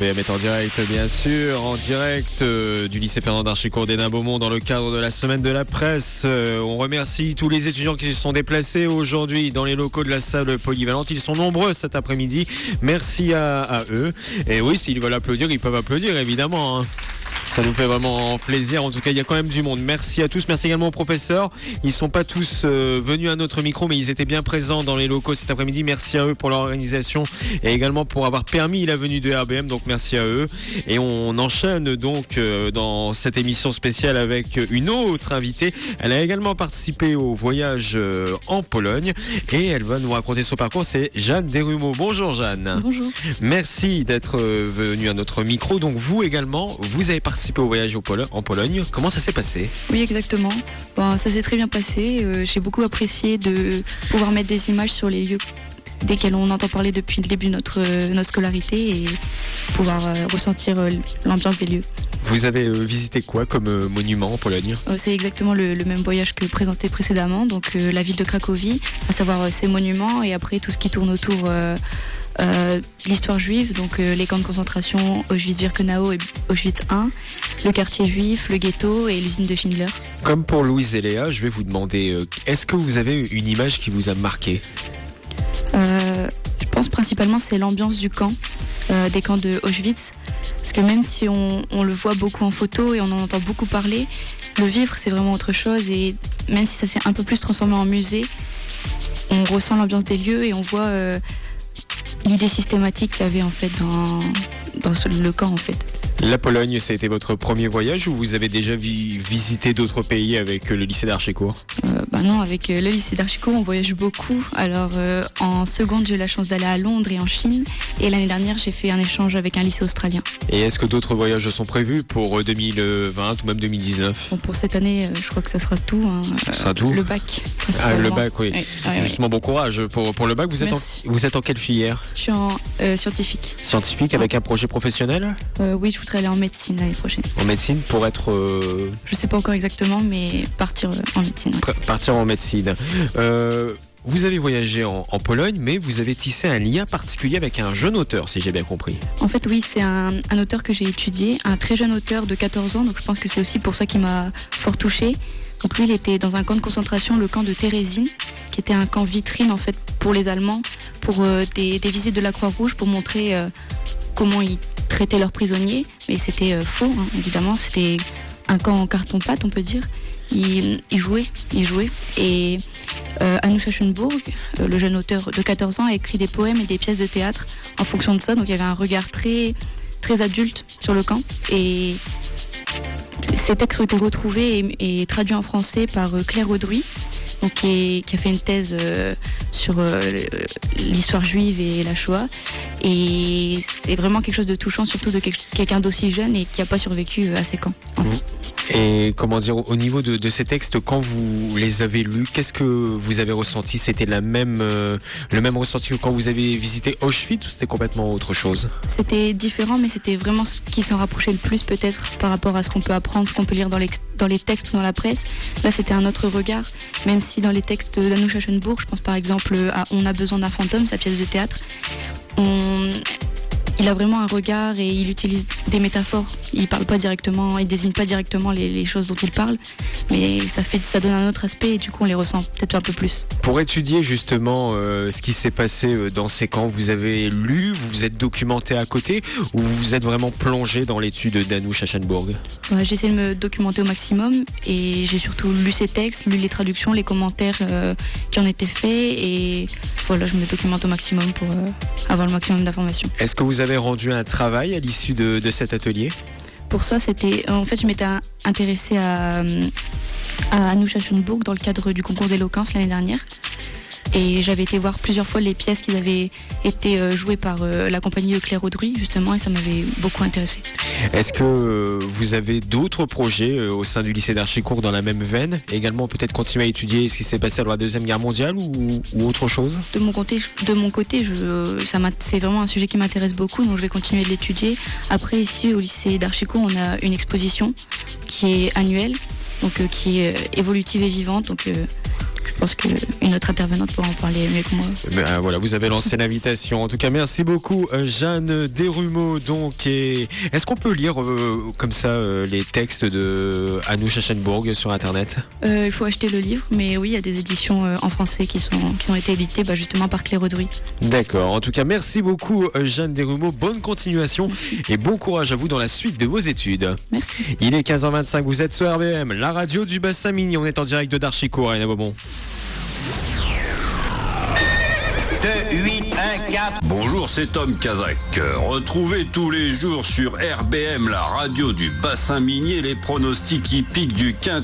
RBM est en direct, bien sûr, en direct euh, du lycée Fernand d'Archicourt des Beaumont dans le cadre de la semaine de la presse. Euh, on remercie tous les étudiants qui se sont déplacés aujourd'hui dans les locaux de la salle polyvalente. Ils sont nombreux cet après-midi. Merci à, eux. Et oui, s'ils veulent applaudir, ils peuvent applaudir, évidemment. Hein. Ça nous fait vraiment plaisir. En tout cas, il y a quand même du monde. Merci à tous. Merci également aux professeurs. Ils sont pas tous euh, venus à notre micro, mais ils étaient bien présents dans les locaux cet après-midi. Merci à eux pour leur organisation et également pour avoir permis la venue de RBM. Donc merci à eux. Et on enchaîne donc euh, dans cette émission spéciale avec une autre invitée. Elle a également participé au voyage euh, en Pologne et elle va nous raconter son parcours. C'est Jeanne Desrumeaux. Bonjour Jeanne. Bonjour. Merci d'être venue à notre micro. Donc vous également, vous avez participé au voyage au en Pologne. Comment ça s'est passé? Oui, exactement. Bon, ça s'est très bien passé. Euh, j'ai beaucoup apprécié de pouvoir mettre des images sur les lieux desquels on entend parler depuis le début de notre, euh, notre scolarité et pouvoir euh, ressentir l'ambiance des lieux. Vous avez visité quoi comme monument en Pologne? C'est exactement le, même voyage que présenté précédemment, donc la ville de Cracovie, à savoir ses monuments et après tout ce qui tourne autour euh, l'histoire juive, donc euh, les camps de concentration Auschwitz-Birkenau et Auschwitz I, le quartier juif, le ghetto et l'usine de Schindler. Comme pour Louise et Léa, je vais vous demander, euh, est-ce que vous avez une image qui vous a marqué? Je pense principalement c'est l'ambiance du camp, des camps de Auschwitz, parce que même si on, on, le voit beaucoup en photo et on en entend beaucoup parler, le vivre c'est vraiment autre chose et même si ça s'est un peu plus transformé en musée, on ressent l'ambiance des lieux et on voit l'idée systématique qu'il y avait en fait dans, dans le camp en fait. La Pologne, ça a été votre premier voyage ou vous avez déjà visité d'autres pays avec le lycée d'Archicourt euh, bah Non, avec euh, le lycée d'Archicourt, on voyage beaucoup. Alors euh, en seconde, j'ai eu la chance d'aller à Londres et en Chine. Et l'année dernière, j'ai fait un échange avec un lycée australien. Et est-ce que d'autres voyages sont prévus pour 2020 ou même 2019 Pour cette année, je crois que ça sera tout. Hein. Ça sera tout Le bac. Ah, le bac, oui. Justement, bon courage pour, pour le bac. Vous êtes, en, vous êtes en quelle filière? Je suis en scientifique. Scientifique avec un projet professionnel? Oui, je voudrais aller en médecine l'année prochaine. En médecine pour être. Euh... Je sais pas encore exactement, mais partir euh, en médecine. Partir en médecine. Euh, vous avez voyagé en, Pologne, mais vous avez tissé un lien particulier avec un jeune auteur, si j'ai bien compris. En fait, oui, c'est un, auteur que j'ai étudié, un très jeune auteur de 14 ans, donc je pense que c'est aussi pour ça qu'il m'a fort touché. Donc lui, il était dans un camp de concentration, le camp de Thérésine, qui était un camp vitrine en fait pour les Allemands, pour euh, des, visites de la Croix-Rouge, pour montrer comment ils traiter leurs prisonniers, mais c'était euh, faux, hein, évidemment. C'était un camp en carton-pâte, on peut dire. Ils, jouaient, ils jouaient. Et euh, Aschenburg, euh, le jeune auteur de 14 ans, a écrit des poèmes et des pièces de théâtre en fonction de ça. Donc il y avait un regard très, adulte sur le camp. Et ces textes ont été retrouvés et, traduits en français par euh, Claire Audruy, donc, qui, a fait une thèse sur l'histoire juive et la Shoah. Et c'est vraiment quelque chose de touchant, surtout de quelqu'un d'aussi jeune et qui n'a pas survécu à ces camps. Et comment dire, au niveau de, ces textes, quand vous les avez lus, qu'est-ce que vous avez ressenti? C'était la même, euh, le même ressenti que quand vous avez visité Auschwitz ou c'était complètement autre chose? C'était différent, mais c'était vraiment ce qui s'en rapprochait le plus peut-être par rapport à ce qu'on peut apprendre, ce qu'on peut lire dans les, dans les textes ou dans la presse. Là, c'était un autre regard, même si dans les textes d'Anouch Aschenbourg, je pense par exemple à On a besoin d'un fantôme, sa pièce de théâtre, on, il a vraiment un regard et il utilise des métaphores. Il parle pas directement, il désigne pas directement les, choses dont il parle, mais ça fait, ça donne un autre aspect et du coup on les ressent peut-être un peu plus. Pour étudier justement euh, ce qui s'est passé euh, dans ces camps, vous avez lu, vous vous êtes documenté à côté ou vous vous êtes vraiment plongé dans l'étude d'Anouch Aschenburg ouais, J'essaie de me documenter au maximum et j'ai surtout lu ses textes, lu les traductions, les commentaires euh, qui en étaient faits et voilà, je me documente au maximum pour avoir le maximum d'informations. Est-ce que vous avez rendu un travail à l'issue de, cet atelier? Pour ça, c'était. En fait, je m'étais intéressée à, à Anoucha dans le cadre du concours d'éloquence l'année dernière. Et j'avais été voir plusieurs fois les pièces qui avaient été euh, jouées par euh, la compagnie de Claire Audruy, justement, et ça m'avait beaucoup intéressé. Est-ce que euh, vous avez d'autres projets au sein du lycée d'Archicourt dans la même veine? Également, peut-être continuer à étudier ce qui s'est passé lors la Deuxième Guerre mondiale ou, autre chose? De mon côté, de mon côté c'est vraiment un sujet qui m'intéresse beaucoup, donc je vais continuer de l'étudier. Après, ici, au lycée d'Archicourt, on a une exposition qui est annuelle, donc qui est évolutive et vivante. Donc, pense qu'une autre intervenante pourra en parler mieux que moi. Ben, voilà, vous avez lancé l'invitation. En tout cas, merci beaucoup, euh, Jeanne Desrumeaux. Donc, et est-ce qu'on peut lire euh, comme ça euh, les textes de Anouch Aschenbourg sur Internet? Euh, Il faut acheter le livre, mais oui, il y a des éditions euh, en français qui, sont, qui ont été éditées bah, justement par Claire Audry. D'accord. En tout cas, merci beaucoup, Jeanne Desrumeaux. Bonne continuation et bon courage à vous dans la suite de vos études. Merci. Il est 15h25, vous êtes sur RBM, la radio du bassin mini. On est en direct de Darchicourt, à Beaumont. 2, 8, 1, 4. Bonjour, c'est Tom Kazak. Retrouvez tous les jours sur RBM, la radio du bassin minier, les pronostics hippiques du quintet